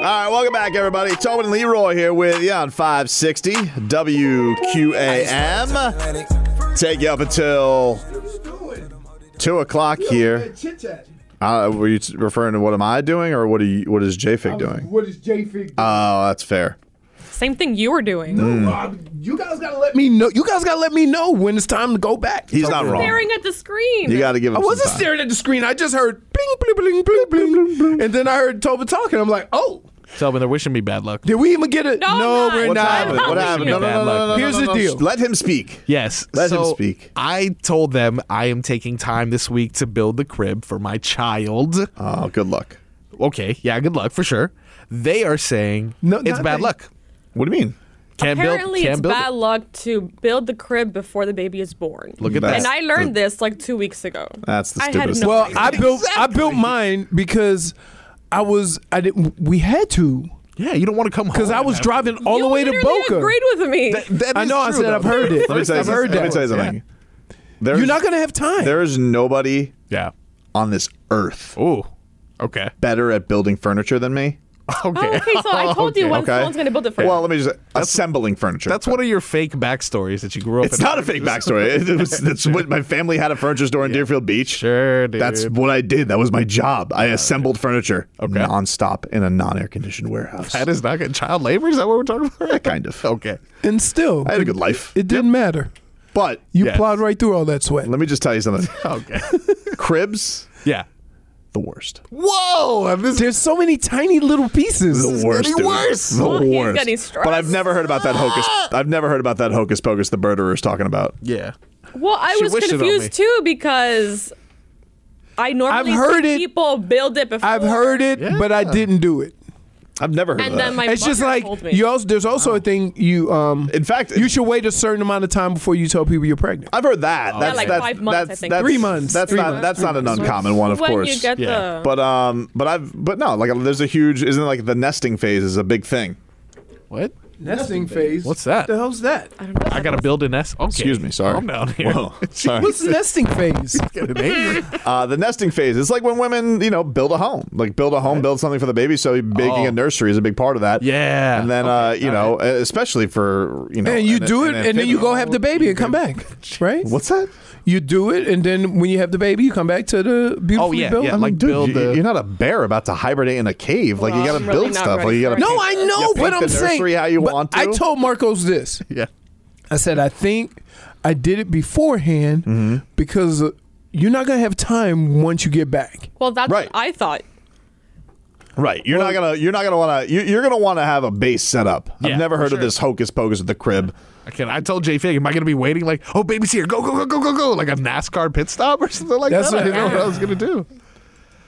All right, welcome back, everybody. Tobin and Leroy here with you on 560 WQAM. Take you up until 2 o'clock here. Uh, were you referring to what am I doing or what, are you, what is JFig doing? What is J Fig? Oh, that's fair. Same thing you were doing. No, you guys gotta let me know. You guys gotta let me know when it's time to go back. He's not wrong. Staring at the screen. You got to give him I wasn't time. staring at the screen. I just heard bling bling bling bling bling bling, bling. and then I heard Toba talking. I'm like, oh, Tell me they're wishing me bad luck. did we even get it? No, I'm not. we're What's not. happening? What How happened? is No, it no, no, no, no, no, Here's no, the no. deal. Let him speak. Yes. Let him so speak. I told them I am taking time this week to build the crib for my child. Oh, good luck. Okay, yeah, good luck for sure. They are saying No, it's not bad they- luck. What do you mean? Can't Apparently, build. Can't it's build. bad luck to build the crib before the baby is born. Look at That's and I learned the- this like two weeks ago. That's the I had stupidest no Well, idea. I built I built mine because I was I didn't we had to Yeah, you don't want to come home because I was after- driving all you the way to literally Boca. agreed with me. That I is know. I true, said I've heard it. Let me tell you I've something. heard Let me that. tell you something. There's, You're not gonna have time. There is nobody Yeah. on this earth Ooh. Okay. better at building furniture than me. Okay. Oh, okay, so I told you when Okay. someone's going to build it for. Well, let me just assembling furniture. That's one of your fake backstories that you grew up. It's in. not a fake backstory. It was, that's what my family had a furniture store in Deerfield Beach. Sure, dude. That's what I did. That was my job. I assembled furniture Okay. nonstop in a non-air conditioned warehouse. that is not good. Child labor. Is that what we're talking about? right? kind of. Okay. and still, I had a good life. it didn't matter. But You Yes. plowed right through all that sweat. let me just tell you something. Okay. Cribs, yeah. The worst. Whoa. This There's so many tiny little pieces. The worst. getting dude. worse. The Well, worst. But I've never heard about that hocus. Ah! I've never heard about that hocus pocus the birder is talking about. Yeah. well, I She was wished it on me. confused too because I normally I've heard see it. people build it before. I've heard it, but I didn't do it. I've never heard And of that. then my It's just like told me. you also. There's also a thing you um. In fact, you should wait a certain amount of time before you tell people you're pregnant. I've heard that. that's like that's, five months, I think. that's- Three months. That's Three not months. that's not an uncommon one, of when course. you get Yeah. the but um, but I've but no, like there's a huge isn't it like the nesting phase is a big thing. What? Nesting phase. What's that? The hell's that? I don't know. I gotta build a nest. Okay. Excuse me, sorry. Calm down here. Whoa, sorry. What's the nesting phase? Uh, the nesting phase. It's like when women, you know, build a home, like build a home, build something for the baby. So making Oh. a nursery is a big part of that. Yeah. And then, uh, you know, especially for you know, and you an- do an it, and then you go have the baby and come back, right? What's that? You do it, and then when you have the baby, you come back to the beautifully Oh, yeah, built. yeah, I mean, like dude, build you, the- you're not a bear about to hibernate in a cave. Like you got to really build stuff. Like you for got it. to. no, I know, but I'm the saying how you but want to. I told Marcos this. Yeah. I said I think I did it beforehand Mm-hmm. because uh, you're not gonna have time once you get back. well, that's Right. what I thought. Right. You're not gonna. You're not gonna want to. You're, you're gonna want to have a base set up. Yeah, I've never for heard of this hocus pocus at the crib. I can. I told Jay Fig, am I gonna be waiting like, oh, baby's here, go, go, go, go, go, go, like a NASCAR pit stop or something like That's that? I what- didn't know what I was gonna do.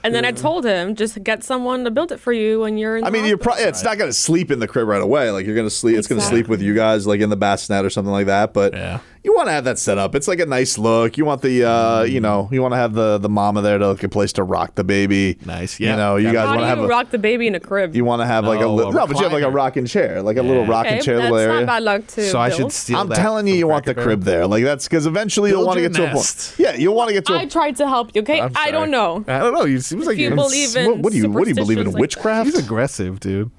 And then I told him, just get someone to build it for you when you're in. I the mean, you're hospital. probably. It's not gonna sleep in the crib right away. Like you're gonna sleep. It's gonna Exactly. sleep with you guys, like in the bassinet or something like that. But Yeah. You want to have that set up. It's like a nice look. You want the, uh, you know, you want to have the the mama there to like a place to rock the baby. Nice, You know, you Yeah. guys want to have a. rock the baby in a crib? you want to have like a, No, li- a no, but you have like a recliner. rocking chair, like a little rocking okay, chair that's little area. not bad luck to So I build. should steal I'm that telling you, from you want the Cracker Barrel? crib there. Like that's because eventually you'll Build want to your get to a point. nest. Yeah, you'll want to get to. I a tried to help you. Okay, I'm I don't know. I don't know. You seems like you you're believe in what, what do you what do you believe in superstitions like that. witchcraft? He's aggressive, dude.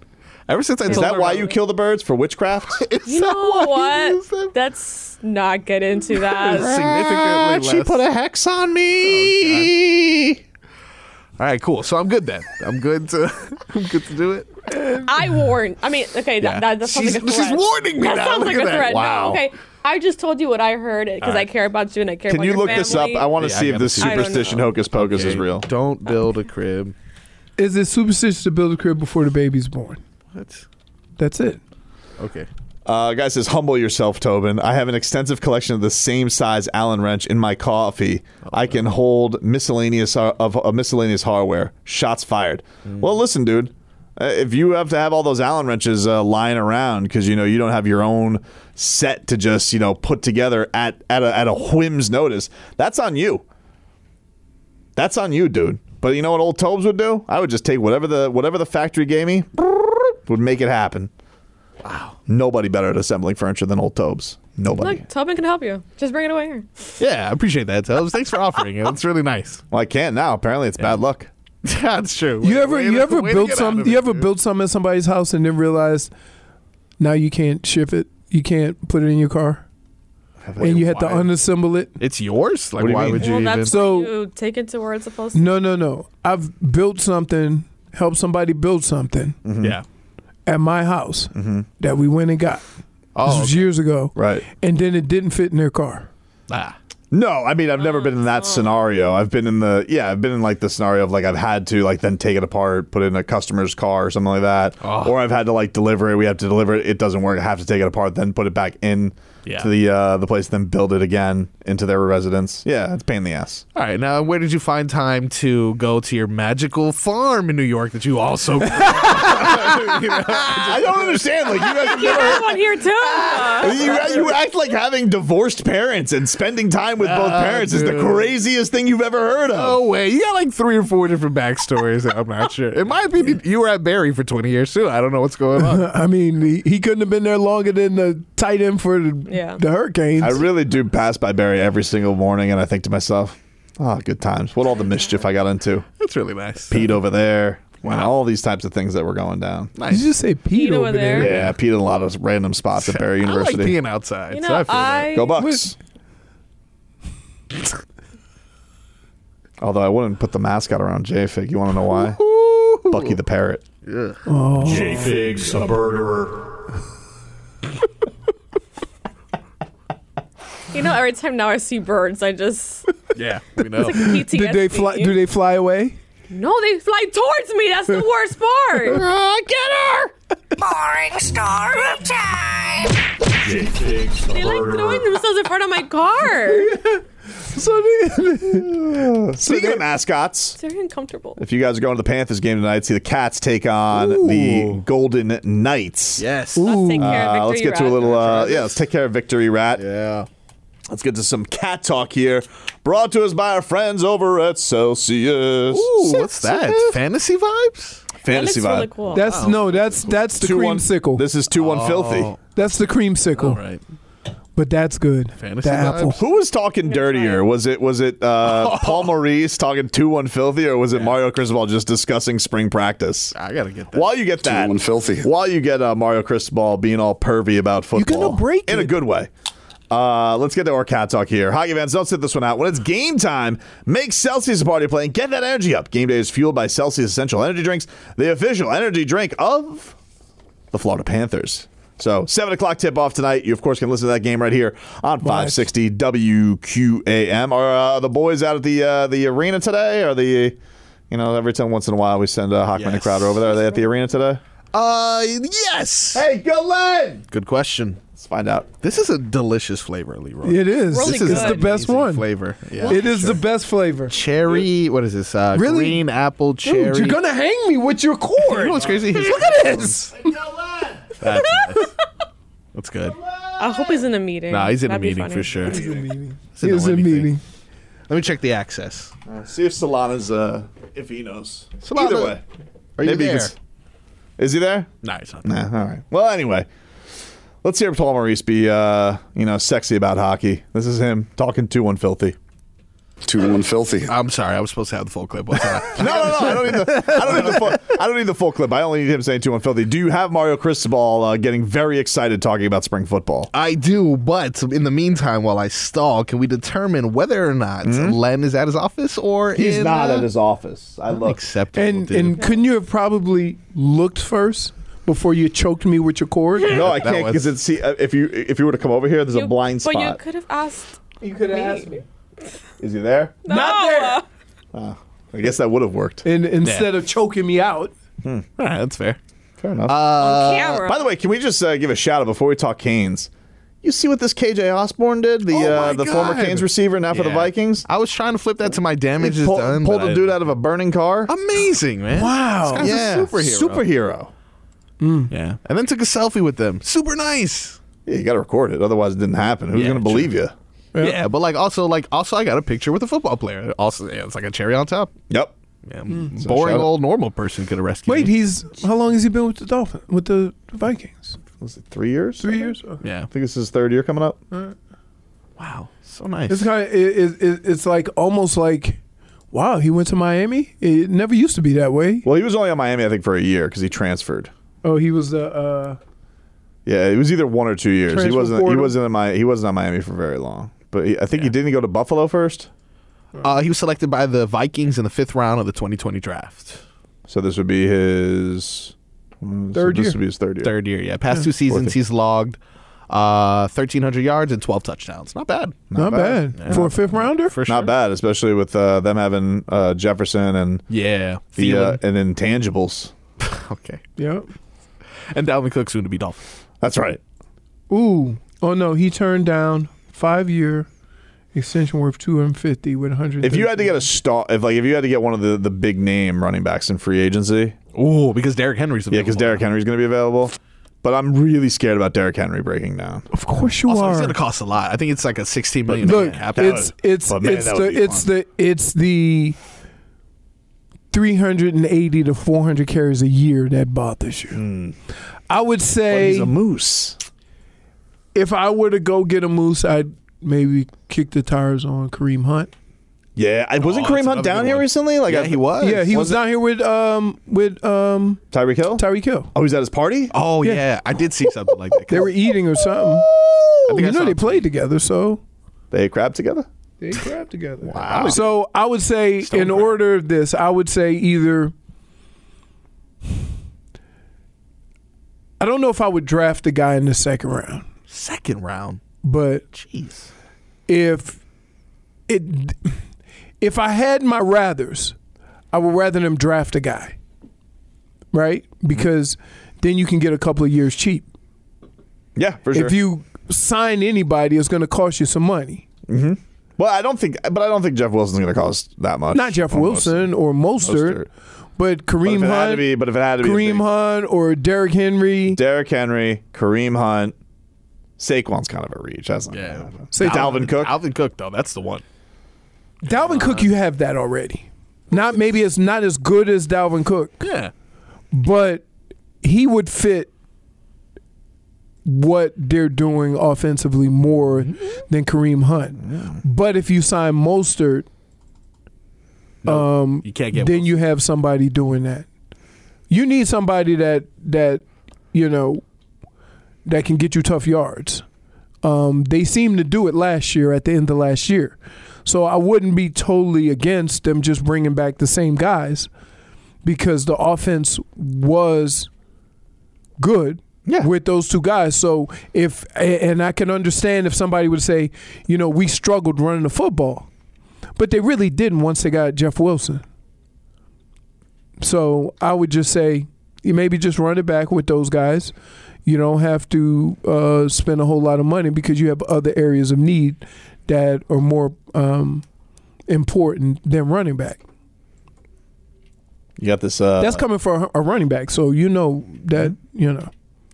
Ever since I Is told that why you kill the birds for witchcraft? You know what? Let's not get into that. significantly less. put a hex on me. Oh, All right, cool. So I'm good then. I'm good to I'm good to do it. I warned. I mean, okay, Yeah. that, that, that sounds She's- like a she's threat. warning me That now. sounds Look like at a that. threat. Wow. No, okay. I just told you what I heard because I care about you and I care Can about you your look this up? I want to Yeah, see if this see. I don't superstition hocus pocus is real. Don't build a crib. Is it superstitious to build a crib before the baby's born? That's That's it. okay. Uh, guy says, humble yourself, Tobin. I have an extensive collection of the same size Allen wrench in my coffee. I can hold miscellaneous uh, of uh, miscellaneous hardware. Shots fired. Well, listen, dude. Uh, if you have to have all those Allen wrenches uh, lying around because you know you don't have your own set to just you know put together at at a, at a whim's notice, that's on you. That's on you, dude. But you know what old Tobes would do? I would just take whatever the whatever the factory gave me, would make it happen. Wow. Nobody better at assembling furniture than old Tobes. Nobody. Look, Tobin can help you. Just bring it away here. Yeah, I appreciate that, Tubbs. Thanks for offering it. It's really nice. Well, I can't now. Apparently, it's bad luck. That's true. You Way- ever way you to- ever way to built get some of you it, ever dude. built something in somebody's house and then realized now you can't ship it. You can't put it in your car. and you had to why? unassemble it. It's yours. Like, What do you why mean? would you well, even? that's So- why you take it to where it's supposed to. No, no, no. I've built something, helped somebody build something Yeah. At my house that we went and got. this Oh, was years ago. Right. And then it didn't fit in their car. ah. No, I mean I've never been in that Oh. scenario. I've been in the yeah, I've been in like the scenario of like I've had to like then take it apart, put it in a customer's car or something like that, Oh. or I've had to like deliver it. We have to deliver it. It doesn't work. I have to take it apart, then put it back in Yeah. to the uh, the place, then build it again into their residence. Yeah, it's a pain in the ass. All right. Now, where did you find time to go to your magical farm in New York that you also? I don't understand. Like you guys have You never have one here too. you, you act like having divorced parents and spending time with both Ah, parents is the craziest thing you've ever heard of. No way. You got like three or four different backstories. I'm not sure. In my opinion, you were at Barry for 20 years too. I don't know what's going on. I mean, he, he couldn't have been there longer than the tight end for the, Yeah. the Hurricanes. I really do pass by Barry every single morning, and I think to myself, "Oh, good times. What all the mischief I got into? That's really nice. Pete over there, wow, all these types of things that were going down. Did you just say Pete, Pete over over there? there. Yeah, Pete in a lot of random spots at Barry I like University. being outside. You so know, I feel that. I Go Bucks. Although I wouldn't put the mascot around J-Fig. You want to know why? Bucky the parrot. Oh. Oh. J Fig Suburderer. You know, every time now I see birds, I just Yeah, we know. it's like PTSD. Did they fly? Do they fly away? No, they fly towards me. That's the worst part. Get her. Boring story time. J Fig they like throwing themselves in front of my car. So they, Speaking of mascots, It's very uncomfortable. if you guys are going to the Panthers game tonight, see the Cats take on the Golden Knights. yes. Let's take care of Uh, Victory let's get to a Rat. little. Uh, yeah, let's take care of Victory Rat. Yeah. Let's get to some cat talk here. Brought to us by our friends over at Celsius. Ooh, what's that? Fantasy vibes? Fantasy looks vibe. really cool. that's no, that's that's the Two one- sickle. This is two one filthy. that's the creamsicle. All right. But that's good. Fantasy the apple. vibes? Who was talking dirtier? Was it was it uh, Paul Maurice talking two one filthy, or was it Mario Cristobal just discussing spring practice? I gotta get that. While you get that, Two-one filthy. While you get uh, Mario Cristobal being all pervy about football, gonna break in a it. good way. Uh, let's get to our cat talk here. Hockey fans, don't sit this one out. When it's game time, make Celsius a party play and get that energy up. Game day is fueled by Celsius Essential Energy Drinks, the official energy drink of the Florida Panthers. So, 7 o'clock tip off tonight. You, of course, can listen to that game right here on 560 WQAM. Are uh, the boys out at the uh, the arena today? Are the, you know, every time once in a while we send uh, Hockman and Yes. Crowder over there. Are they at the arena today? Uh, yes. Hey, Glenn! Good question. Let's find out. This is a delicious flavor, Leroy. It is. Really this is good. the best Amazing one. flavor. Yeah. It is the best flavor. cherry. What is this? Uh, Really? Green apple cherry. Dude, you're gonna hang me with your cord. You know what's crazy? Look at this. That's nice. That's good. I hope he's in a meeting. Nah, he's in a That'd be meeting funny. for sure. He's in a meeting. Doesn't He was in anything. meeting. Let me check the access. See if Solana's, uh, if he knows. Solana, Either way. Are you Maybe there? can s- Is he there? Nah, he's not. Nah, all right. Well, anyway, let's hear Paul Maurice be, uh, you know, sexy about hockey. This is him talking to one filthy. Two one filthy. I'm sorry. I was supposed to have the full clip. I? No, no, no. I don't need the. I don't need the full. I don't need the full clip. I only need him saying to one filthy. Do you have Mario Cristobal uh, getting very excited talking about spring football? I do, but in the meantime, while I stall, can we determine whether or not Len is at his office or he's in, not uh, at his office. I look. acceptable? And dude. and couldn't you have probably looked first before you choked me with your cord? No, I can't because it's see uh, if you if you were to come over here, there's a You- blind But you could have asked. You could have asked me. Is he there? No. Not there. Uh, ah, I guess that would have worked. And instead of choking me out, hmm. All right, that's fair. Fair enough. on uh, camera. By the way, can we just uh, give a shout out before we talk Canes? You see what this KJ Osborn did? The Oh uh, my the former God. Canes receiver now for the Yeah. Vikings. I was trying to flip that to my damage is Pull- done. pulled but a I- dude out of a burning car. Amazing, man. Wow. This guy's a superhero. Superhero. Hmm. Yeah. And then took a selfie with them. Super nice. Yeah, you got to record it. Otherwise, it didn't happen. Who's Yeah, going to believe you? Yeah. but like also like also I got a picture with a football player. Also, yeah, it's like a cherry on top. Yep. Yeah, shout boring old normal person could have rescued. Wait, me. he's how long has he been with the Dolphins? With the Vikings? Was it three years? Three years. Okay. yeah. I think this is his third year coming up. Wow, so nice. It's kind of it, it, it, it's like almost like, wow, he went to Miami. It never used to be that way. Well, he was only on Miami, I think, for a year because he transferred. Oh, he was the. Uh, Yeah, it was either one or two years. he wasn't. He wasn't in my. He wasn't on Miami for very long. But he, I think he didn't go to Buffalo first. Uh, he was selected by the Vikings in the fifth round of the 2020 draft. So this would be his mm, so Third This year. would be his third year. Third year, yeah. Past two seasons, Fourth. he's logged uh, 1,300 yards and 12 touchdowns. Not bad. not bad, for a fifth rounder. For sure. Not bad, especially with uh, them having uh, Jefferson and Yeah. the uh, Thielen. and intangibles. okay. Yeah. And Dalvin Cook soon to be Dolphin. That's right. Ooh. Oh no, he turned down five year extension worth two hundred fifty with one hundred. If you had to get a star, if like if you had to get one of the, the big name running backs in free agency, Ooh, because Derrick Henry's yeah, available. because Derrick Henry's going to be available. But I'm really scared about Derrick Henry breaking down. of course you Also, are. it's going to cost a lot. I think it's like a 16 million Look, cap. it's would- it's but man, it's that the would be it's fun. the it's the three hundred and eighty to four hundred carries a year that bothers you. I would Hmm. But say he's a moose. If I were to go get a moose, I'd maybe kick the tires on Kareem Hunt. Yeah, I wasn't Oh, Kareem that's Hunt another down good here one. recently? Like yeah, I- he was. yeah, he was, was down here with um with um Tyreek Hill. Tyreek Hill. oh, he's at his party. Oh, Yeah. yeah. I did see something like that. They were eating or something. I think I you know saw they a played together, so They ate crab together. they crap together. Wow. So I would say, Stone in crab. order of this, I would say either. I don't know if I would draft the guy in the second round, Second round. but Jeez. if it, if I had my rathers, I would rather them draft a guy, right? Mm-hmm. Because then you can get a couple of years cheap. Yeah, for sure. If you sign anybody, it's going to cost you some money. Mm-hmm. well, I don't think, but I don't think Jeff Wilson's going to cost that much. Not Jeff Almost. Wilson or Mostert, Mostert. but But Kareem to Hunt. be, but if it had to be, Kareem Hunt or Derrick Henry. Derrick Henry, Kareem Hunt, Saquon's kind of a reach. That's not Yeah. Say Dalvin Cook. Dalvin Cook, though. That's the one. Dalvin Cook, you have that already. Not maybe it's not as good as Dalvin Cook, Yeah. but he would fit what they're doing offensively more than Kareem Hunt. But if you sign Mostert, um, You can't get then you have somebody doing that. You need somebody that that you know that can get you tough yards. Um, they seemed to do it last year at the end of last year, so I wouldn't be totally against them just bringing back the same guys because the offense was good Yeah. with those two guys. So if and I can understand if somebody would say, you know, we struggled running the football, but they really didn't once they got Jeff Wilson. So I would just say you maybe just run it back with those guys. You don't have to uh, spend a whole lot of money because you have other areas of need that are more um, important than running back. You got this. Uh, That's coming for a running back, so you know that you know.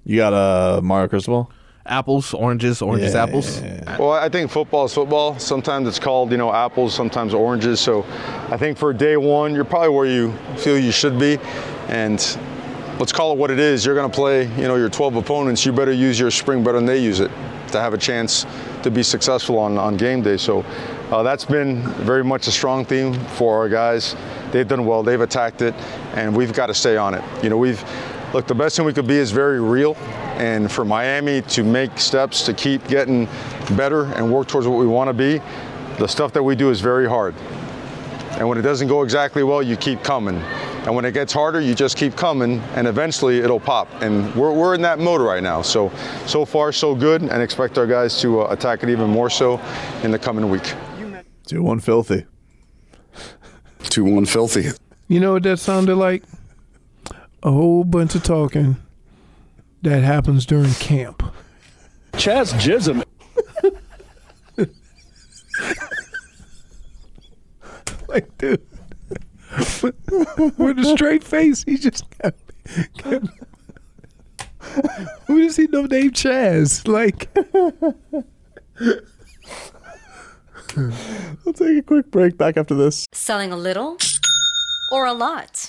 you got uh, Mario Cristobal. Apples, oranges, oranges, Yeah. apples. Well, I think football is football. Sometimes it's called, you know, apples, sometimes oranges. So I think for day one, you're probably where you feel you should be. And let's call it what it is. You're going to play, you know, your 12 opponents. You better use your spring better than they use it to have a chance to be successful on, on game day. So uh, that's been very much a strong theme for our guys. They've done well. They've attacked it, and we've got to stay on it. You know, we've look. The best thing we could be is very real, and for Miami to make steps to keep getting better and work towards what we want to be, the stuff that we do is very hard. And when it doesn't go exactly well, you keep coming. And when it gets harder, you just keep coming, and eventually it'll pop. And we're, we're in that mode right now. So, so far, so good, and expect our guys to uh, attack it even more so in the coming week. Two one filthy. 2 1 filthy. You know what that sounded like? a whole bunch of talking that happens during camp. Chaz Jism. Like, dude, with a straight face, he just kept. kept who does he know named Chaz? Like, We'll take a quick break back after this. Selling a little or a lot?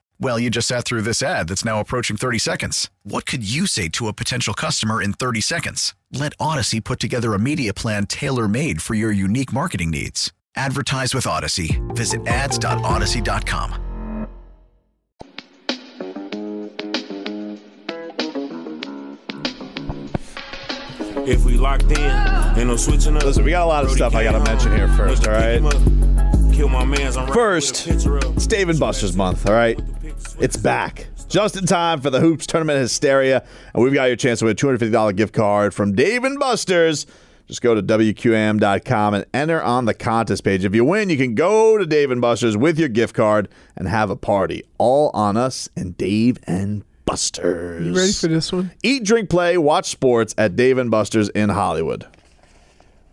Well, you just sat through this ad that's now approaching 30 seconds. What could you say to a potential customer in 30 seconds? Let Odyssey put together a media plan tailor made for your unique marketing needs. Advertise with Odyssey. Visit ads.odyssey.com. If we locked in, ain't no switching up. Listen, we got a lot of stuff I got to mention here first, all right? Kill my mans. First, it's Dave and Buster's month, all right? It's back. Just in time for the Hoops Tournament Hysteria. And we've got your chance to win a $250 gift card from Dave and Buster's. Just go to WQAM.com and enter on the contest page. If you win, you can go to Dave and Buster's with your gift card and have a party. All on us and Dave and Buster's. You ready for this one? Eat, drink, play, watch sports at Dave and Buster's in Hollywood.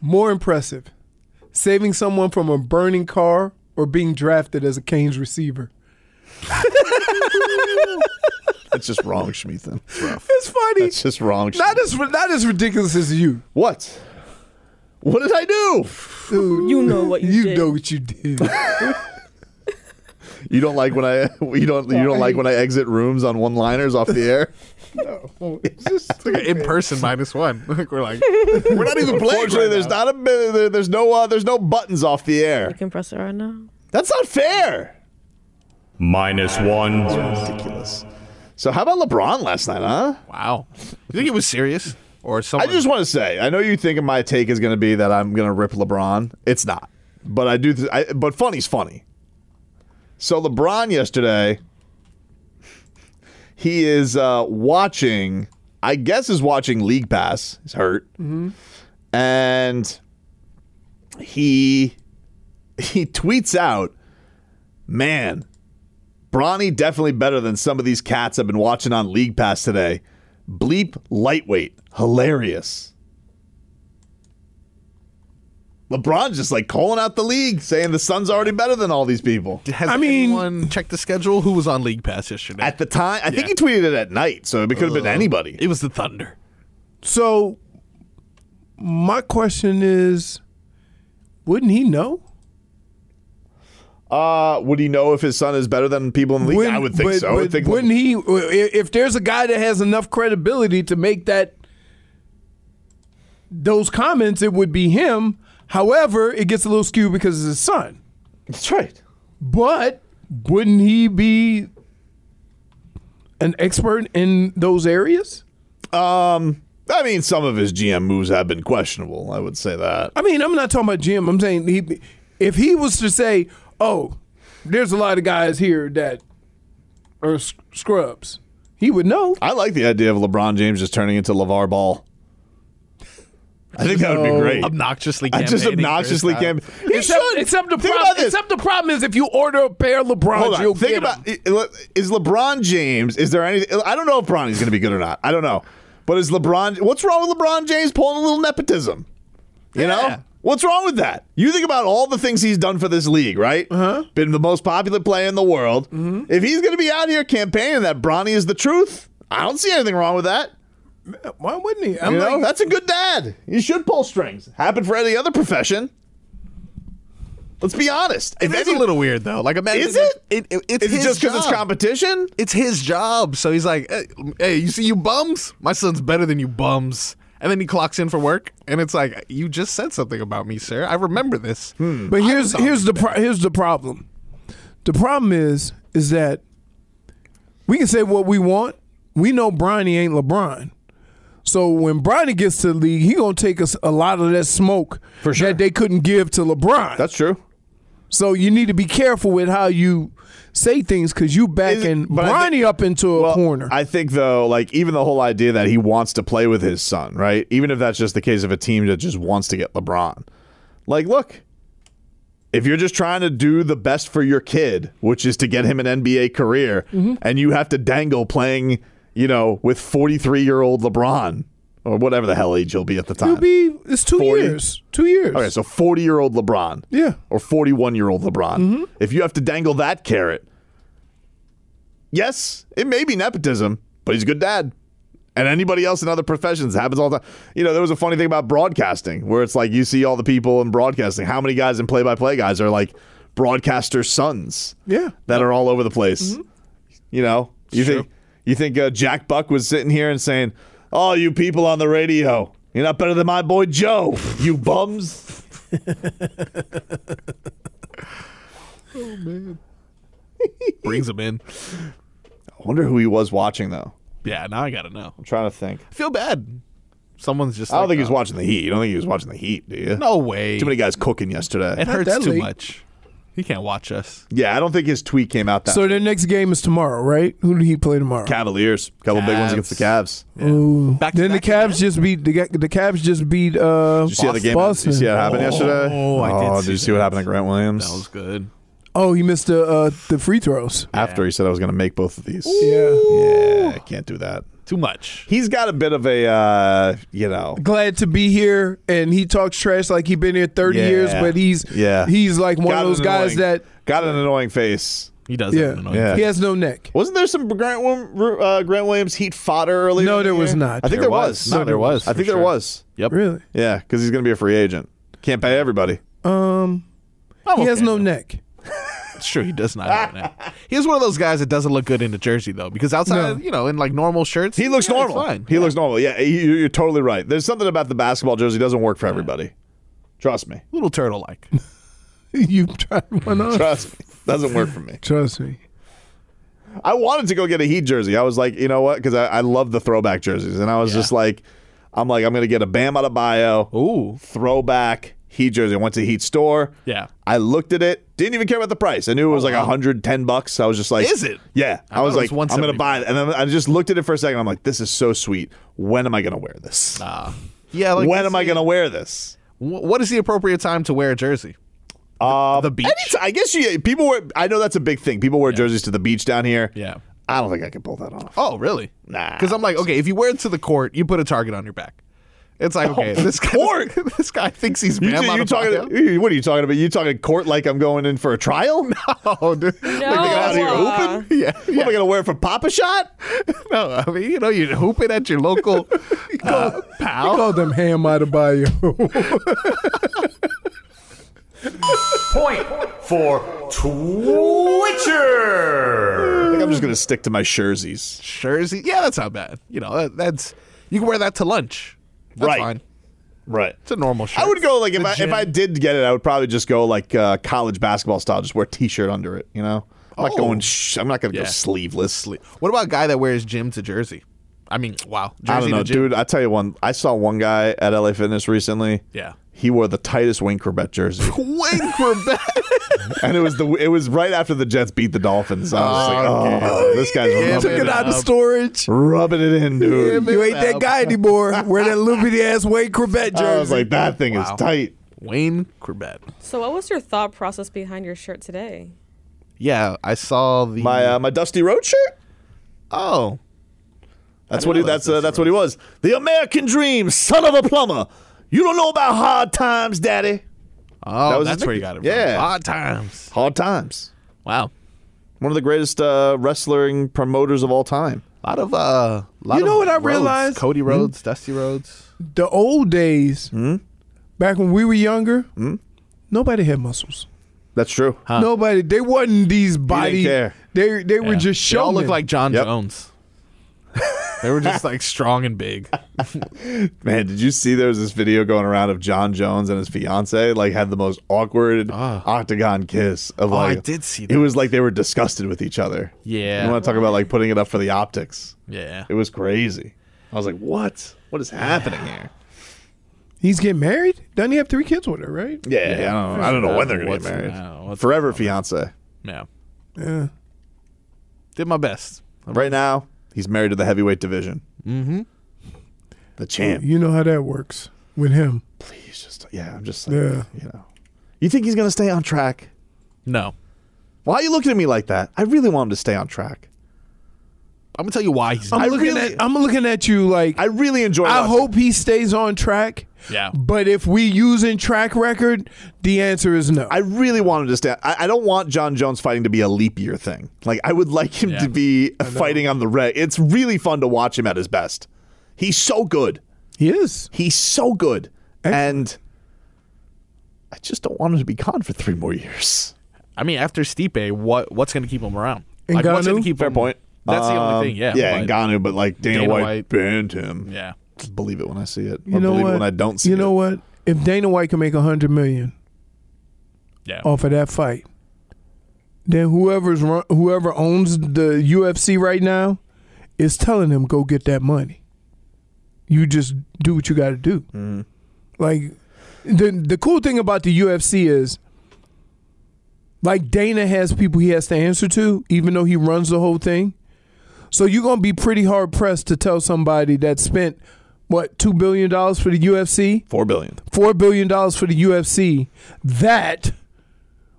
More impressive, saving someone from a burning car or being drafted as a Canes receiver. That's just wrong, Schmeathan. It's funny. That's just wrong. Not as not as ridiculous as you. What? What did I do? Dude, You know what you you did. know what you did. You don't like when I you don't you don't like when I exit rooms on one liners off the air. No, It's just It's like an in person minus one. Like we're like we're not even playing. Fortunately, right there's now. not a there- There's no uh, there's no buttons off the air. You can press it right now. That's not fair. Minus one. Ridiculous. So how about LeBron last night, huh? Wow. You think it was serious or something? I just want to say, I know you think my take is going to be that I'm going to rip LeBron. It's not, but I do. Th- I, but funny's funny. So LeBron yesterday, he is uh, watching. I guess is watching League Pass. He's hurt, and he he tweets out, "Man, Bronny definitely better than some of these cats I've been watching on League Pass today. Bleep lightweight, hilarious." LeBron's just like calling out the league, saying the son's already better than all these people. Has I mean- anyone checked the schedule? Who was on League Pass yesterday? At the time, I think he tweeted it at night, so it could have been anybody. it was the Thunder. So my question is, wouldn't he know? Uh, would he know if his son is better than people in the league? Wouldn't- I would think but- so. I would but think wouldn't he? If there's a guy that has enough credibility to make that those comments, it would be him. However, it gets a little skewed because it's his son. That's right. But wouldn't he be an expert in those areas? Um, I mean, some of his GM moves have been questionable. I would say that. I mean, I'm not talking about Jim. I'm saying he, if he was to say, "Oh, there's a lot of guys here that are s- scrubs," he would know. I like the idea of LeBron James just turning into LeVar Ball. I think that would be great. Obnoxiously I just obnoxiously uh, his came. time. He Except, should. except the Think problem. about this. Except the problem is if you order a pair of LeBrons, Hold on. you'll Think get about 'em. is LeBron James? Is there any? I don't know if Bronny's going to be good or not. I don't know. But is LeBron? What's wrong with LeBron James pulling a little nepotism? You know. What's wrong with that? You think about all the things he's done for this league, right? Uh-huh. Been the most popular player in the world. If he's going to be out here campaigning that Bronny is the truth, I don't see anything wrong with that. Why wouldn't he? I'm you know, that's a good dad. You should pull strings. Happen for any other profession. Let's be honest. It is a little weird though. Like imagine Is it? it, it- it's Is it just because it's competition? It's his job. So he's like, hey, hey, you see you bums? My son's better than you bums. And then he clocks in for work, and it's like, you just said something about me, sir. I remember this. Hmm. But here's here's the pro- here's the problem. The problem is is that we can say what we want. We know Bronny ain't LeBron. So when Bronny gets to the league, he gonna take us a lot of that smoke For sure. that they couldn't give to LeBron. That's true. So you need to be careful with how you say things because you backing Bronny up into a Well, corner. I think though, like even the whole idea that he wants to play with his son, right? Even if that's just the case of a team that just wants to get LeBron. Like, look, if you're just trying to do the best for your kid, which is to get him an NBA career, Mm-hmm. and you have to dangle playing, you know, with 43 year old LeBron or whatever the hell age he'll be at the time. It'll be it's two 40? years. Two years. Okay, so 40 year old LeBron. Yeah. Or 41 year old LeBron. If you have to dangle that carrot, yes, it may be nepotism, but he's a good dad. And anybody else in other professions it happens all the time. You know, there was a funny thing about broadcasting where it's like you see all the people in broadcasting. How many guys in play by play guys are like broadcaster sons Yeah. that are all over the place? You know, you think you think uh, Jack Buck was sitting here and saying, "Oh, you people on the radio, you're not better than my boy Joe, you bums." Oh, man. Brings him in. I wonder who he was watching though. Yeah, now I gotta know. I'm trying to think. I feel bad. Someone's just. I don't like, think he was uh, watching the Heat. You don't think he was watching the Heat, do you? No way. Too many guys cooking yesterday. It hurts too late. much. He can't watch us. Yeah, I don't think his tweet came out that. So their next game is tomorrow, right? Who did he play tomorrow? Cavaliers, couple big ones against the Cavs. Ooh. Back to then the back Cavs again? just beat the Ga- the Cavs just beat uh Did you see how the game? Boston. Did you see how it happened yesterday? Oh, I did Oh, see did you see what that. happened to Grant Williams? That was good. Oh, he missed the uh, the free throws. After he said I was going to make both of these. Yeah. Yeah, I can't do that. Too much. He's got a bit of a, uh, you know, Glad to be here, and he talks trash like he been here thirty Yeah. years, but he's Yeah. he's like one got of those an guys annoying- that got an annoying face. He does. yeah, have an annoying Yeah. he has no neck. Wasn't there some Grant, Wil- uh, Grant Williams Heat fodder earlier? No, in the there was year? not. I think there, There was. was. No, there was, I for think there sure. was. Yep. Really? Yeah, because he's going to be a free agent. Can't pay everybody. Um, I'm he has no though. neck. It's true. He does not have that. He's one of those guys that doesn't look good in a jersey though, because outside, No. you know, in like normal shirts, He looks yeah, it's normal. Fine. He looks normal. Yeah, you- you're totally right. There's something about the basketball jersey doesn't work for everybody. Trust me. little turtle like. You've tried one on. Trust me. Doesn't work for me. Trust me. I wanted to go get a Heat jersey. I was like, you know what? Because I, I love the throwback jerseys, and I was just like, I'm like, I'm gonna get a Bam Adebayo Ooh. throwback Heat jersey. I went to the Heat store. Yeah. I looked at it. Didn't even care about the price. I knew it was like wow. 110 bucks. I was just like, Is it? Yeah. I, I was like, was I'm gonna buy it, and then I just looked at it for a second. I'm like, this is so sweet. When am I gonna wear this? Uh, yeah. Like when this am I gonna wear this? What is the appropriate time to wear a jersey? Uh, the beach? anytime- I guess you people wear. I know that's a big thing. People wear jerseys to the beach down here. Yeah. I don't think I can pull that off. Oh, really? Nah. Because I'm like, okay, if you wear it to the court, you put a target on your back. It's like, okay, this guy, court? this guy thinks he's You, Bam you Adebayo. talking? What are you talking about? You talking court like I'm going in for a trial? Oh, dude. No. Get out here uh, hooping? Yeah, What am I gonna wear for Papa Shot? No, I mean, you know, you're hooping at your local uh, pal. Call them Bam Adebayo. Point for Twitcher. I think I'm just gonna stick to my jerseys. jersey. Yeah, that's not bad. You know, that, that's you can wear that to lunch. That's Right. fine. Right. It's a normal shirt. I would go like if The I if. I did get it, I would probably just go like uh, college basketball style, just wear a t-shirt under it. You know, I'm not Oh. going. Sh- I'm not gonna Yeah. go sleeveless. What about a guy that wears gym to jersey? I mean, wow. I don't know, dude. I tell you one. I saw one guy at LA Fitness recently. Yeah. He wore the tightest Wayne Chrebet jersey, Wayne Chrebet. and it was the it was right after the Jets beat the Dolphins. I was like, oh, this guy's Yeah, rubbing, Took it it out of storage. rubbing it in, dude. You ain't that guy anymore. Wear that loopy ass Wayne Chrebet jersey. I was like, that thing Wow. is tight. Wayne Chrebet. So, what was your thought process behind your shirt today? Yeah, I saw the My uh, my Dusty Rhodes shirt. oh That's what he. didn't know that That's was uh, that's what he was. The American Dream, son of a plumber. You don't know about hard times, daddy. oh That was that's where you got it. From. Yeah. odd times. Hard times. Wow, One of the greatest uh, wrestling promoters of all time. a lot of uh, lot You know of what I Rhodes. realized? Cody Rhodes, Dusty Rhodes. the old days, Hmm? back when we were younger, Hmm. nobody had muscles. That's true. Nobody. They wasn't these body. care. They they were Yeah. just They all look like Jon Yep. Jones. they were just like strong and big. Man, did you see there was this video going around of Jon Jones and his fiance like had the most awkward Ah. octagon kiss of Oh, I did see It that. was like they were disgusted with each other. Yeah. You want to talk about like putting it up for the optics? Yeah. It was crazy. I was like, "What? What is happening here?" He's getting married. Doesn't he have three kids with her? Right? Yeah, I don't know. I don't know when they're gonna What's get married. now? Forever fiance. Yeah. Yeah. Did my best. Right now, he's married to the heavyweight division. Mm-hmm. The champ. You know how that works with him. Please just yeah. I'm just like, Yeah. you know. You think he's gonna stay on track? No. Why are you looking at me like that? I really want him to stay on track. I'm gonna tell you why he's. I'm looking really- at I'm looking at you like I really enjoy. I watching- hope he stays on track. Yeah. But if we using track record, the answer is no. I really want him to stay. I, I don't want Jon Jones fighting to be a leap year thing. Like I would like him Yeah. to be fighting on the red. It's really fun to watch him at his best. He's so good. he is. He's so good, Excellent. and I just don't want him to be gone for three more years. I mean, after Stipe, what what's gonna keep him around? Like, what's gonna keep Fair him? point. That's the only Um, thing. Yeah. yeah, but- Ngannou, but like Dana, Dana White, White- banned him. Yeah. Believe it when I see it. You or know believe what? it when I don't see it. you it. know what? If Dana White can make a hundred million Yeah. off of that fight, then whoever's run, whoever owns the UFC right now is telling him go get that money. You just do what you got to do. Mm-hmm. Like the the cool thing about the UFC is like Dana has people he has to answer to, even though he runs the whole thing. So you're gonna be pretty hard pressed to tell somebody that spent what two billion dollars for the UFC, Four billion. four billion dollars for the UFC, that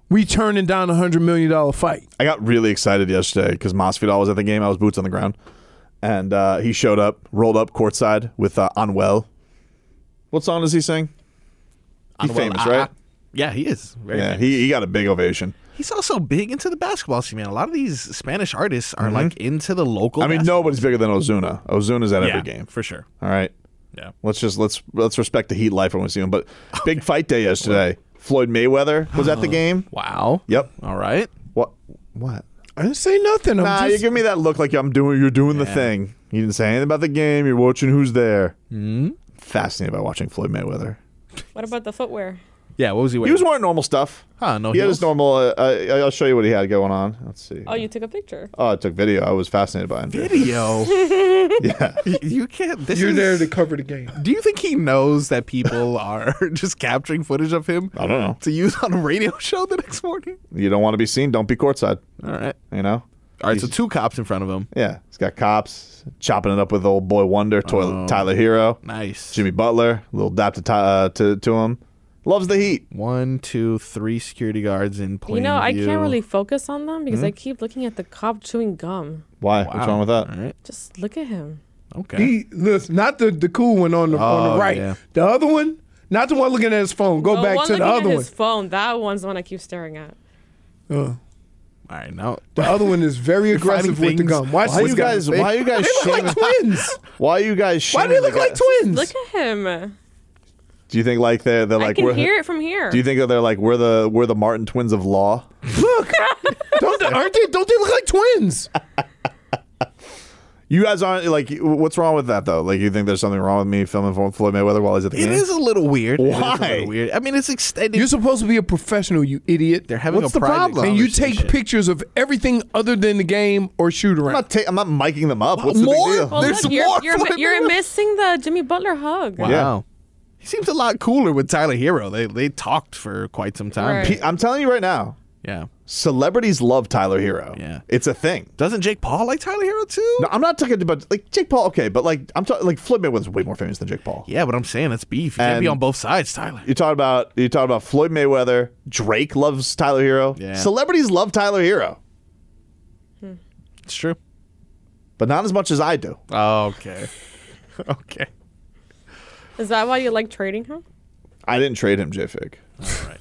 we turning down a hundred million dollar fight. I got really excited yesterday because Masvidal was at the game. I was boots on the ground, and uh, he showed up, rolled up courtside with uh, "Anuel." What song does he sing? He's Anuel- famous, I- right? I- yeah, he is. Very yeah, famous. he, he got a big ovation. He's also big into the basketball scene, man. A lot of these Spanish artists are like into the local. Mm-hmm. I mean, basketball- nobody's bigger than Ozuna. Ozuna's at yeah, every game. for sure. All right, Yeah. let's just let's let's respect the Heat life when we see him. But big fight day yesterday. Floyd Mayweather was at the game. Wow. Yep. All right. What? What? I didn't say nothing. I'm Nah, just, you give me that look like I'm doing. You're doing the thing. You didn't say anything about the game. You're watching who's there. Mm-hmm. Fascinated by watching Floyd Mayweather. What about the footwear? Yeah. What was he wearing? He was wearing normal stuff. Huh, no he had his normal. Uh, I, I'll show you what he had going on. Let's see. Oh, you took a picture. Oh, I took video. I was fascinated by him. video. Yeah. you can't. This you're is, there to cover the game. Do you think he knows that people are just capturing footage of him I don't know. to use on a radio show the next morning? You don't want to be seen. Don't be courtside. All right. You know. All right. So two cops in front of him. Yeah, he's got cops chopping it up with old boy Wonder, Toy- Tyler Herro, Nice. Jimmy Butler, a little dap to, uh, to to him. Loves the heat. One, two, three security guards in plain you know, I view. can't really focus on them Hmm? because I keep looking at the cop chewing gum. Why? Wow. What's wrong with that? All right. Just look at him. Okay. He listen, not the the cool one on the on Oh, the right. yeah. The other one, not the one looking at his phone. Go the back one to the looking other at one. his phone. That one's the one I keep staring at. Uh, All right. Now. the other one is very aggressive with the things- gun. Watch Why this you guy. guys? Why you guys They look shaming? like twins. Why are you guys? Why do they look the like guy- twins? Look at him. Do you think like they're they're I like can we're, hear it from here. Do you think that they're like we're the we're the Martin twins of law? Look, don't they, aren't they? Don't they look like twins? You guys aren't like. What's wrong with that though? Like, you think there's something wrong with me filming for Floyd Mayweather while he's at the It game? is a little weird. It is a Why? little weird. I mean, it's extended. You're supposed to be a professional, you idiot. They're having What's a the private problem? and you take conversation. pictures of everything other than the game or shoot I'm around. not. Ta- I'm not miking them up. What's More? the big deal? Well, There's look, you're, more you're, Floyd you're Mayweather. missing the Jimmy Butler hug. Wow. Yeah. He seems a lot cooler with Tyler Herro. They they talked for quite some time. Right. I'm telling you right now, Yeah. celebrities love Tyler Herro. Yeah. it's a thing. Doesn't Jake Paul like Tyler Herro too? No, I'm not talking about like Jake Paul. Okay, but like I'm talking like Floyd Mayweather's way more famous than Jake Paul. Yeah, but I'm saying that's beef. You can't be on both sides, Tyler. You talk about you talk about Floyd Mayweather. Drake loves Tyler Herro. Yeah. Celebrities love Tyler Herro, hmm. It's true. but not as much as I do. Oh, okay. okay. Is that why you like trading him? I didn't trade him, J Fig,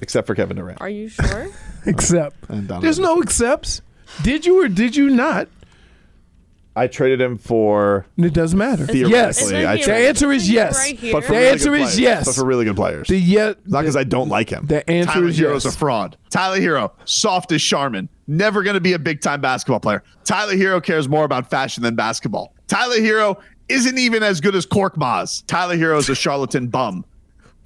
except for Kevin Durant. Are you sure? Except. And There's no excepts. Did you or did you not? I traded him for It doesn't matter. Theoretically, Yes. Isn't I he tried. The answer is yes. Right here? but for The really answer good is players. yes. But for really good players. The yet not because I don't like him. the answer Tyler is Herro's yes. a fraud. Tyler Herro, soft as Charmin. Never going to be a big time basketball player. Tyler Herro cares more about fashion than basketball. Tyler Herro isn't even as good as Cork Maz. Tyler Herro is a charlatan bum.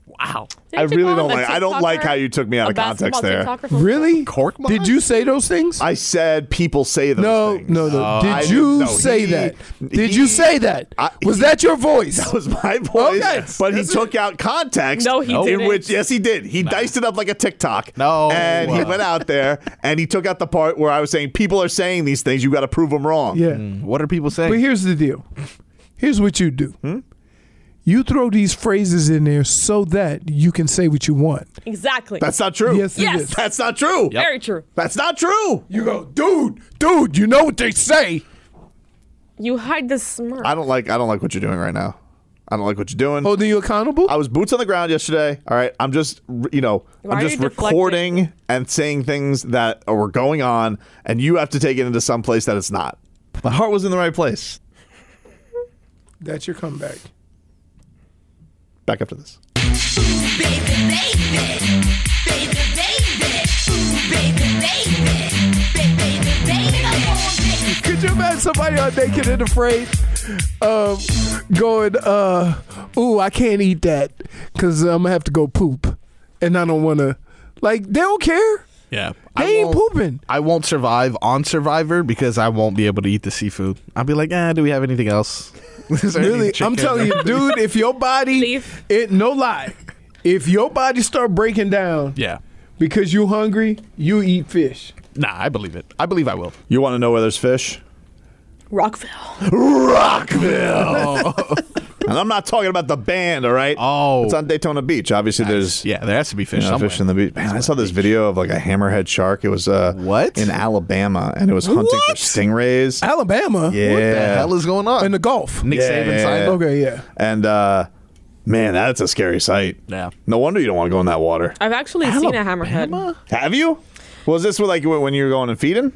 Wow. I Didn't you really don't him a like. I don't like how you took me out of context there. Really? Cork Maz? Did you say those things? I said people say those no, things. no, no. Uh, I Did didn't you know. say He- that? Did he- you say that? I- Was he- that your voice? That was my voice. Okay. But he That's took out context. No, he in didn't. which, yes, he did. He diced it up like a TikTok. No. And he went out there and he took out the part where I was saying people are saying these things. You got to prove them wrong. yeah. Hmm. What are people saying? But here's the deal. Here's what you do. Hmm? You throw these phrases in there so that you can say what you want. Exactly. That's not true. Yes, Yes. is. That's not true. Very true. That's not true. You go, dude, dude. You know what they say. You hide the smirk. I don't like. I don't like what you're doing right now. I don't like what you're doing. Holding you accountable. I was boots on the ground yesterday. All right, I'm just you know Why I'm just you deflecting? recording and saying things that were going on, and you have to take it into some place that it's not. My heart was in the right place. That's your comeback. Back after this. Baby, baby, baby, baby, baby, baby, baby, baby. Could you imagine somebody on naked and afraid, um, going, uh, "Ooh, I can't eat that because I'm gonna have to go poop, and I don't want to." Like they don't care. yeah. They ain't pooping. I won't survive on Survivor because I won't be able to eat the seafood. I'll be like, ah, do we have anything else? Is there any Really. I'm telling you, dude. If your body, Leaf. it no lie, if your body start breaking down Yeah. because you hungry, you eat fish. Nah, I believe it. I believe I will. You want to know where there's fish? Rockville. Rockville. and I'm not talking about the band, all right? Oh. It's on Daytona Beach. Obviously, there's Yeah, there has to be fish you know, somewhere. fish in the beach. Man, I saw this video of like a hammerhead shark. It was uh, What? in Alabama, and it was hunting for What? stingrays. Alabama, Yeah, What the hell is going on? in the Gulf. Nick Yeah, Saban yeah, signed yeah. him? Okay, yeah. and uh, man, that's a scary sight. Yeah. No wonder you don't want to go in that water. I've actually seen a hammerhead. Have you? Was this like when you were going and feeding?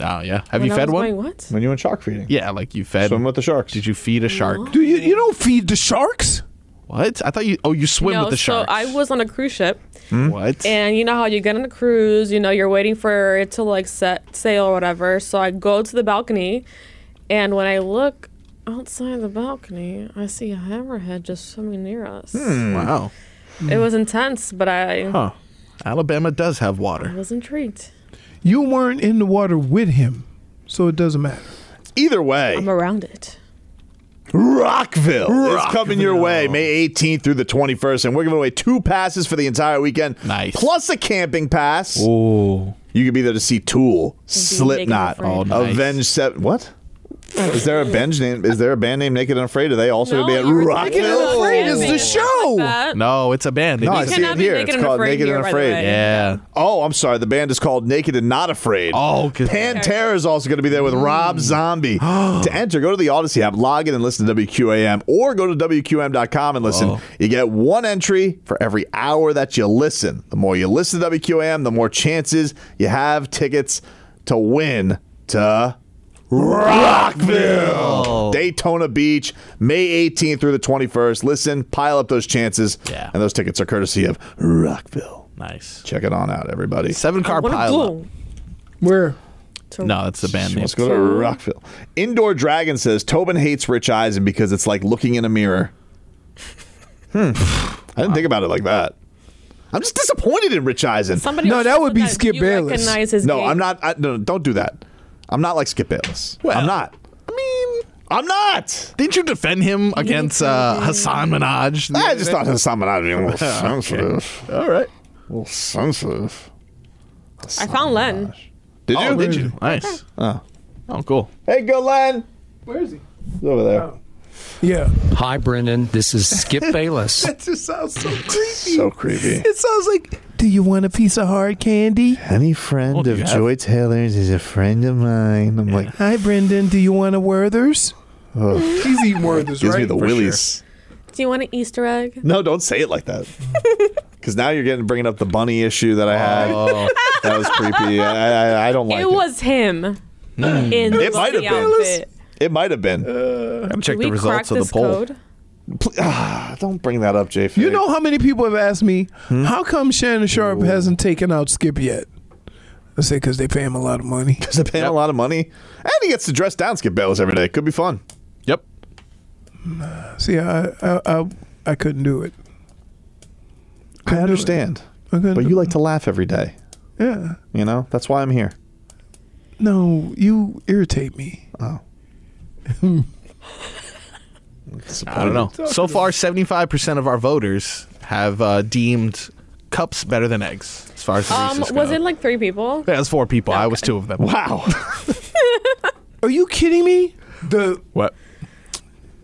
Oh, yeah. Have When you I fed was one? going, what? When you went shark feeding? Yeah, like you fed. Swim with the sharks. Did you feed a shark? Do you you don't feed the sharks? What? I thought you. Oh, you swim no, with the sharks. so sharks. I was on a cruise ship, hmm? What? and you know how you get on a cruise, you know, you're waiting for it to like set sail or whatever. So I go to the balcony, and when I look outside the balcony, I see a hammerhead just swimming near us. Hmm. wow. It was intense, but I Huh. Alabama does have water. I was intrigued. You weren't in the water with him, so it doesn't matter. Either way, I'm around it. Rockville, is coming your way May 18th through the 21st, and we're giving away two passes for the entire weekend. Nice. Plus a camping pass. Ooh. You could be there to see Tool, Naked Slipknot, and Afraid. Oh, nice. Avenged Seven. What? Is there a bench name? Is there a band named Naked and Afraid? Are they also No, going to be you at were Rockville? Naked and Afraid is the show. that. No, it's a band. No, It I is- see cannot it be here. Naked It's and called Afraid Naked here, and by the Afraid. way. yeah. Oh, I'm sorry. The band is called Naked and Not Afraid. Oh, 'cause- Pantera is also going to be there with mm. Rob Zombie. to enter, go to the Audacy app, log in and listen to WQAM, or go to WQAM.com and listen. Oh. You get one entry for every hour that you listen. The more you listen to WQAM, the more chances you have tickets to win to Rockville, Daytona Beach, May 18th through the 21st. Listen, pile up those chances, Yeah. and those tickets are courtesy of Rockville. Nice. Check it on out, everybody. Seven car What a pile up. glue. Where? To No, that's the band name. Let's go to Rockville. Indoor Dragon says Tobin hates Rich Eisen because it's like looking in a mirror. Hmm. I didn't think about it like that. I'm just disappointed in Rich Eisen. Somebody No, else that would be that Skip you Bayless. Recognize his No, game. I'm not. I, no, don't do that. I'm not like Skip Bayless. I'm not. I mean, I'm not. didn't you defend him against uh, Hasan Minhaj? I just thought Hasan Minhaj was a little sensitive. All right. A little sensitive. I found Len. Did you? Oh, did you? Nice. Oh. Oh, cool. Hey, go Len. Where is he? He's over there. Yeah. Hi, Brendan. This is Skip Bayless. That just sounds so creepy. So creepy. It sounds like, do you want a piece of hard candy? Any friend Well, of you have- Joy Taylor's is a friend of mine. I'm like, Hi, Brendan. Do you want a Werther's? Oh. He's eating Werther's, gives right? me the For willies. Do you want an Easter egg? No, don't say it like that. Because now you're getting bringing up the bunny issue that I had. Oh. That was creepy. I, I, I don't like it. it was him in It might have been. outfit. It might have been. Uh, Gotta check Did the results of the this poll. code? Pl- ah, don't bring that up, Jay. You know how many people have asked me, Hmm? how come Shannon Sharpe hasn't taken out Skip yet? I say, because they pay him a lot of money. Because they pay him a lot of money, and he gets to dress down Skip Bayless every day. Could be fun. Yep. See, I, I, I, I couldn't do it. I understand, I but do you it. like to laugh every day. Yeah. You know that's why I'm here. No, you irritate me. I don't know. So far, 75% of our voters have uh, deemed cups better than eggs, as far as the Um, Reese's was go. it like three people? Yeah, it was four people. I was two of them. Wow. Are you kidding me? The What?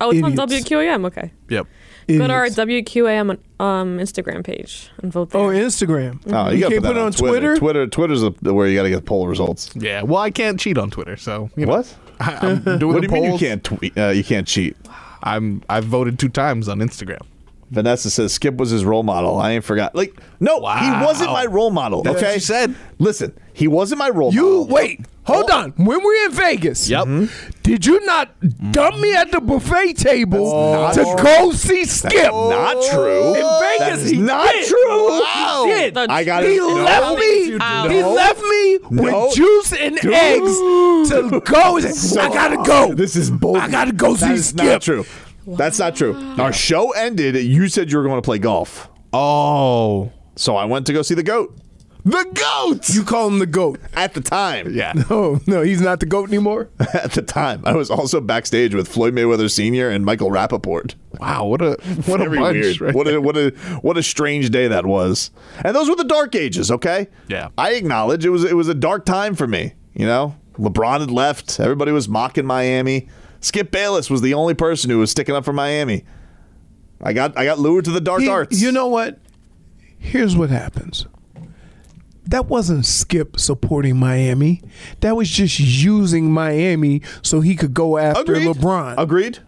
Oh, it's Idiots. on WQAM. Okay. Yep. Go to our idiots. WQAM um, Instagram page and vote there. Oh, Instagram. Oh, you, You gotta can't put, put that it on Twitter. Twitter? Twitter. Twitter's the, where you got to get poll results. Yeah. Well, I can't cheat on Twitter, so you know, What? I, I'm doing What the do you mean you polls. can't tweet? Uh, you can't cheat. I'm I've voted two times on Instagram. Vanessa says Skip was his role model. I ain't forgot. Like, no, he wasn't my role model. That's okay, what you said. Listen, he wasn't my role You model. wait, hold on. When we're in Vegas, Yep. Mhm. did you not dump me at the buffet table to true. go see Skip? Not true. In Vegas, he not did. true. He did. I got He. No. left me. No. He left me No. with juice and eggs to go. Said, I gotta go. This is bull. I gotta go That see is Skip. not true. That's not true. Our show ended. You said you were going to play golf, Oh, so I went to go see the goat. The goat. You call him the goat? At the time, yeah. Oh no, he's not the goat anymore. At the time, I was also backstage with Floyd Mayweather Sr. and Michael Rapaport. Wow. What a what Very a bunch. weird. right what a what a what a strange day that was. And those were the dark ages, okay? Yeah. I acknowledge it was it was a dark time for me. You know, LeBron had left. Everybody was mocking Miami. Skip Bayless was the only person who was sticking up for Miami. I got I got lured to the dark arts. You know what? Here's what happens. That wasn't Skip supporting Miami. That was just using Miami so he could go after Agreed. LeBron, Agreed.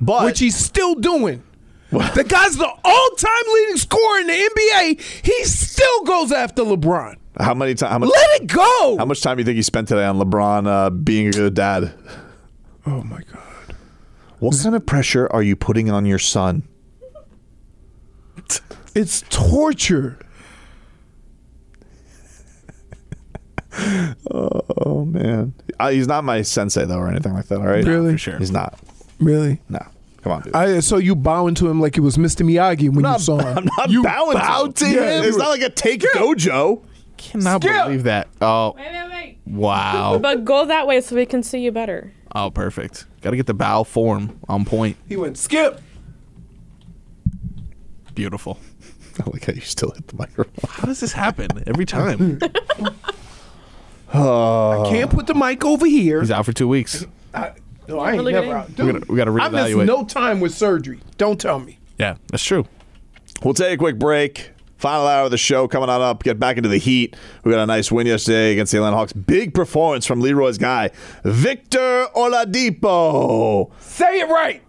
But which he's still doing. The guy's the all-time leading scorer in the NBA. He still goes after LeBron. how many times? How much? Let it go. How much time do you think he spent today on LeBron uh, being a good dad? Oh my god. What kind of pressure are you putting on your son? It's torture. Oh man, uh, he's not my sensei though, or anything like that. All right, Really? for sure. He's not. Really? No, come on, dude. I saw you bowing to him like it was Mr. Miyagi when you saw him. I'm not you bowing bowed to to him. him. It's not like a take dojo. Cannot Skip. believe that. Oh, Wait, wait, wait. wow. But go that way so we can see you better. Oh, perfect. Got to get the bow form on point. He went skip. Beautiful. I like how you still hit the microphone. How does this happen every time? I can't put the mic over here. He's out for two weeks. I, no, I ain't really never good out. We Dude, gotta, we got to I missed no time with surgery. Don't tell me. yeah, that's true. We'll take a quick break. Final hour of the show coming on up. Get back into the heat. We got a nice win yesterday against the Atlanta Hawks. Big performance from Leroy's guy, Victor Oladipo. Say it right.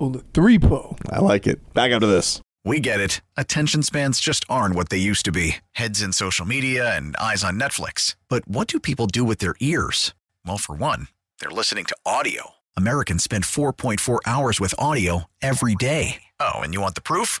Oh, the three po. I like it. Back after this. We get it. Attention spans just aren't what they used to be heads in social media and eyes on Netflix. But what do people do with their ears? Well, for one, they're listening to audio. Americans spend 4.4 hours with audio every day. Oh, and you want the proof?